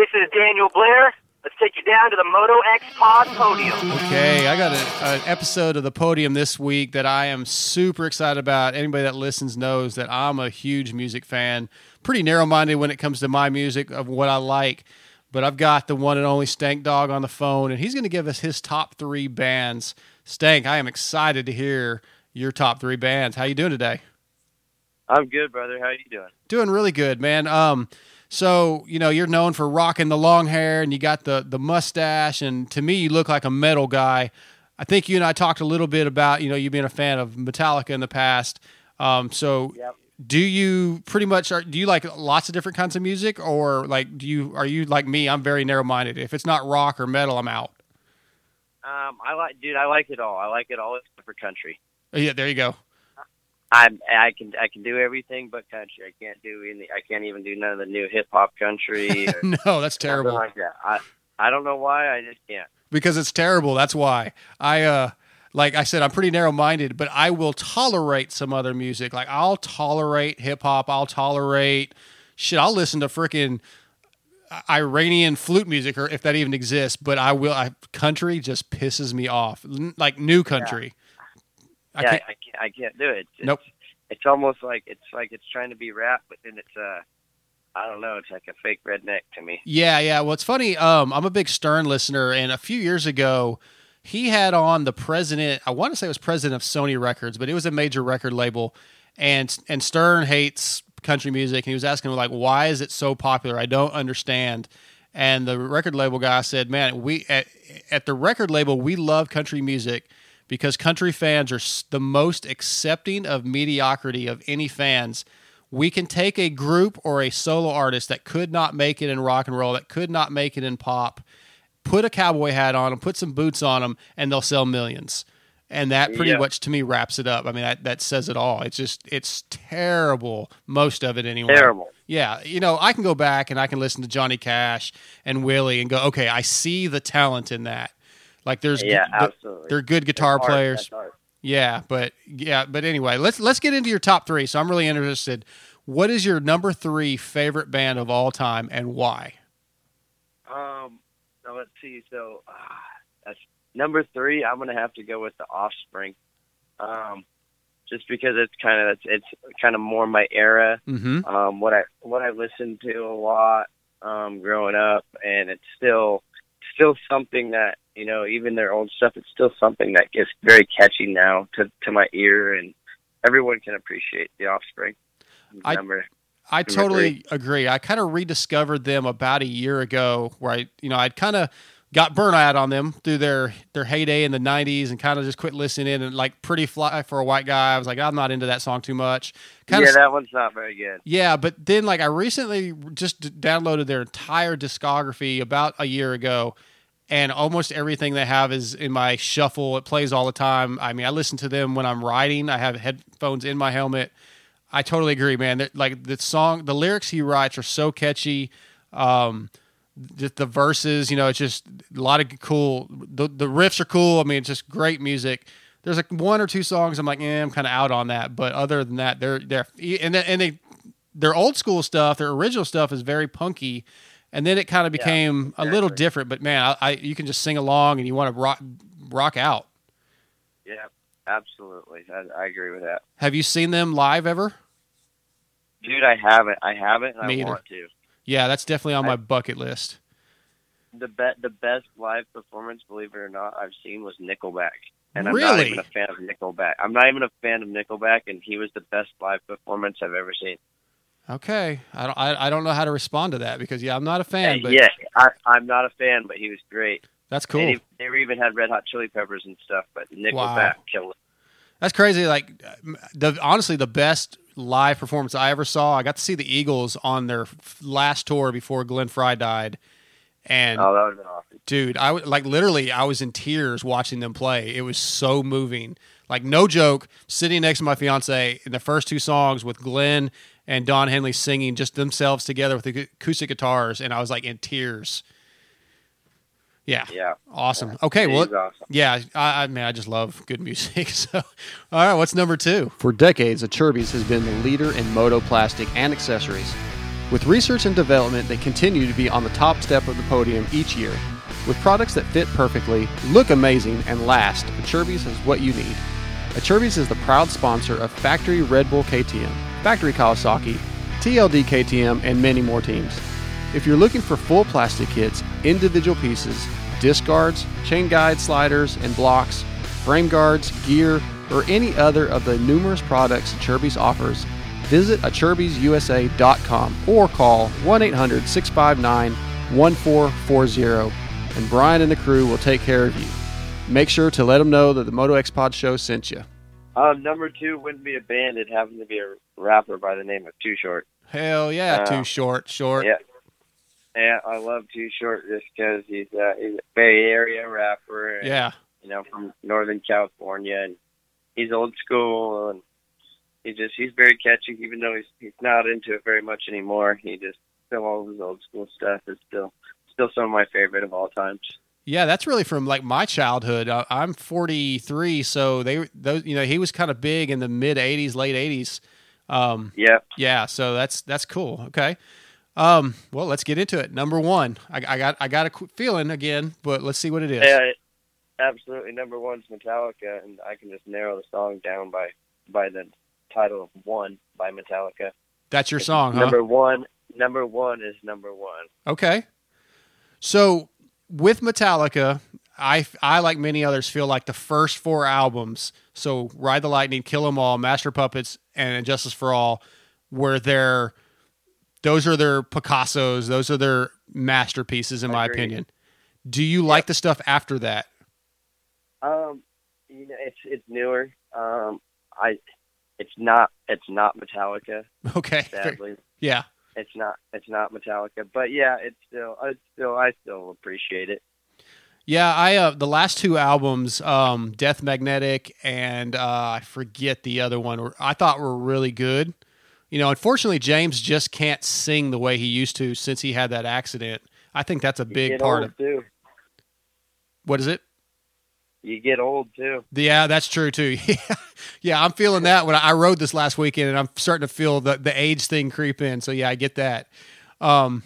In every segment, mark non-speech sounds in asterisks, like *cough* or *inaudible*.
This is Daniel Blair. Let's take you down to the Moto X Pod podium. Okay, I got a, an episode of the podium this week that I am super excited about. Anybody that listens knows that I'm a huge music fan, pretty narrow minded when it comes to my music of what I like. But I've got the one and only Stank Dog on the phone, and he's going to give us his top three bands. Stank, I am excited to hear your top three bands. How you doing today? I'm good, brother. How you doing? Doing really good, man. Um, so you know you're known for rocking the long hair and you got the the mustache, and to me you look like a metal guy. I think you and I talked a little bit about you know you being a fan of Metallica in the past. Um, so Yep. do you pretty much are, do you like lots of different kinds of music or like do you are you like me? I'm very narrow minded. If it's not rock or metal, I'm out. Um, I like, dude. I like it all. I like it all except for country. Oh, Yeah, there you go. I'm, I can, I can do everything but country. I can't do any. I can't even do none of the new hip hop country. *laughs* Or no, that's terrible. Like that. I, I don't know why. I just can't. because it's terrible. That's why I uh like I said I'm pretty narrow minded, but I will tolerate some other music. Like I'll tolerate hip hop. I'll tolerate shit. I'll listen to freaking Iranian flute music, or if that even exists. But I will. I, country just pisses me off. Like new country. I yeah, can't, I can't. I can't do it. It's, Nope. It's almost like it's like it's trying to be rap, but then it's uh, I don't know. It's like a fake redneck to me. Yeah, yeah. Well, it's funny. Um, I'm a big Stern listener, and a few years ago, he had on the president. I want to say it was president of Sony Records, but it was a major record label. And and Stern hates country music, and he was asking like, why is it so popular? I don't understand. And the record label guy said, "Man, we at, at the record label we love country music." Because country fans are the most accepting of mediocrity of any fans we can take a group or a solo artist that could not make it in rock and roll, that could not make it in pop, put a cowboy hat on them, put some boots on them, and they'll sell millions. And that pretty Yeah. much to me wraps it up. I mean, that, that says it all. It's just, it's terrible, most of it anyway. Terrible. Yeah. You know, I can go back and I can listen to Johnny Cash and Willie and go, okay, I see the talent in that. Like there's, Yeah, absolutely. they're good guitar Art, players. Yeah, but yeah, but anyway, let's let's get into your top three. So I'm really interested. What is your number three favorite band of all time and why? Um, let's see. So uh, that's number three. I'm gonna have to go with the Offspring, um, just because it's kind of it's, it's kind of more my era. Mm-hmm. Um, what I what I listened to a lot um, growing up, and it's still still something that you know even their old stuff. It's still something that gets very catchy now to to my ear, and everyone can appreciate the Offspring. I- Number I totally agree. I kind of rediscovered them about a year ago, where I, you know, I'd kind of got burnt out on them through their their heyday in the '90s, and kind of just quit listening. And like "Pretty Fly" for a white guy, I was like, I'm not into that song too much. Kind yeah, of, that one's not very good. Yeah, but then like I recently just d- downloaded their entire discography about a year ago, and almost everything they have is in my shuffle. It plays all the time. I mean, I listen to them when I'm riding. I have headphones in my helmet. I totally agree, man. That like the song, the lyrics he writes are so catchy. Um, just the verses, you know, it's just a lot of cool. The the riffs are cool. I mean, it's just great music. There's like one or two songs I'm like, eh, I'm kind of out on that. But other than that, they're they're and they, and they their old school stuff, their original stuff is very punky, and then it kind of Yeah, became a little different. But man, I, I you can just sing along and you want to rock rock out. Yeah, absolutely. I, I agree with that. Have you seen them live ever? Dude, I haven't. I haven't. I either. want to. Yeah, that's definitely on my bucket list. The be- the best live performance, believe it or not, I've seen was Nickelback, and I'm not even a fan of Nickelback. I'm not even a fan of Nickelback, and he was the best live performance I've ever seen. Okay, I don't I, I don't know how to respond to that because yeah, I'm not a fan, but yeah, I, I'm not a fan, but he was great. that's cool. He, they even had Red Hot Chili Peppers and stuff, but Nickelback Wow. killed it. That's crazy. Like the honestly, the best live performance I ever saw. I got to see the Eagles on their last tour before Glenn Frey died, and Oh, that would have been awesome. dude, I w- like literally, I was in tears watching them play. It was so moving. Like no joke, sitting next to my fiance in the first two songs with Glenn and Don Henley singing just themselves together with the acoustic guitars, and I was like in tears. Yeah, Yeah. awesome. Okay, He well, awesome. yeah, I, I mean, I just love good music. *laughs* So, all right, what's number two? For decades, Acerbis has been the leader in moto plastic and accessories. With research and development, they continue to be on the top step of the podium each year. With products that fit perfectly, look amazing, and last, Acerbis is what you need. Acerbis is the proud sponsor of Factory Red Bull KTM, Factory Kawasaki, TLD KTM, and many more teams. If you're looking for full plastic kits, individual pieces, disc guards, chain guide sliders and blocks, frame guards, gear, or any other of the numerous products Acerbis offers, visit acerbisusa.com or call 1 800 659 1440 and Brian and the crew will take care of you. Make sure to let them know that the Moto X Pod show sent you. Um, number two wouldn't be a band; it happened to be a rapper by the name of Too Short. Hell yeah, Uh, too short, short. Yeah, yeah, I love Too Short just because he's uh, he's a Bay Area rapper. and, Yeah. you know, from Northern California, and he's old school, and he just he's very catchy. Even though he's he's not into it very much anymore, he just still all his old school stuff is still still some of my favorite of all times. Yeah, that's really from like my childhood. Uh, I'm 43, so they those you know he was kind of big in the mid 80s, late 80s. Um, Yep. yeah, so that's that's cool. Okay. Um, well, let's get into it. Number one, I, I got I got a feeling again, but let's see what it is. Yeah, absolutely. Number one's Metallica, and I can just narrow the song down by by the title of "One" by Metallica. That's your song, huh? Number one, number one is number one. Okay. So with Metallica, I I like many others feel like the first four albums, so Ride the Lightning, Kill 'Em All, Master Puppets, and Justice for All, were their those are their Picassos, those are their masterpieces in my opinion. Do you like the stuff after that? Um, you know, it's it's newer. Um, I, it's not it's not Metallica. *laughs* Okay. Sadly, Yeah. It's not it's not Metallica. But yeah, it's still I still I still appreciate it. Yeah, I uh the last two albums, um, Death Magnetic and uh I forget the other one were I thought were really good. You know, unfortunately James just can't sing the way he used to since he had that accident. I think that's a big part of too. what is it? You get old too. Yeah, that's true too. *laughs* yeah, I'm feeling that when I rode this last weekend and I'm starting to feel the the age thing creep in. So yeah, I get that. Um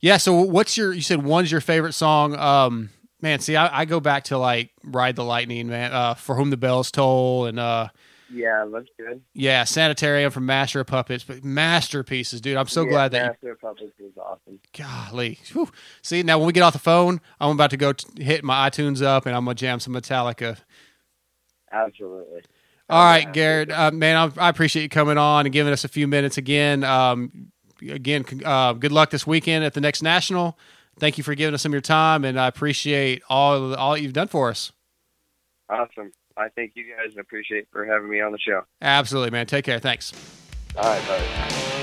yeah, so what's your you said one's your favorite song? Um man, see I, I go back to like Ride the Lightning, man, uh For Whom the Bells Toll and uh Yeah, looks good. yeah, Sanitarium from Master of Puppets, but masterpieces, dude. I'm so Yeah, glad that you Master of Puppets is awesome. Golly. Whew. See, now when we get off the phone, I'm about to go t- hit my iTunes up and I'm going to jam some Metallica. Absolutely. All right, Yeah, Garrett, uh, man, I, I appreciate you coming on and giving us a few minutes again. Um, again, uh, good luck this weekend at the next national. Thank you for giving us some of your time, and I appreciate all all you've done for us. Awesome. I thank you guys and appreciate for having me on the show. Absolutely, man. Take care. Thanks. All right, buddy.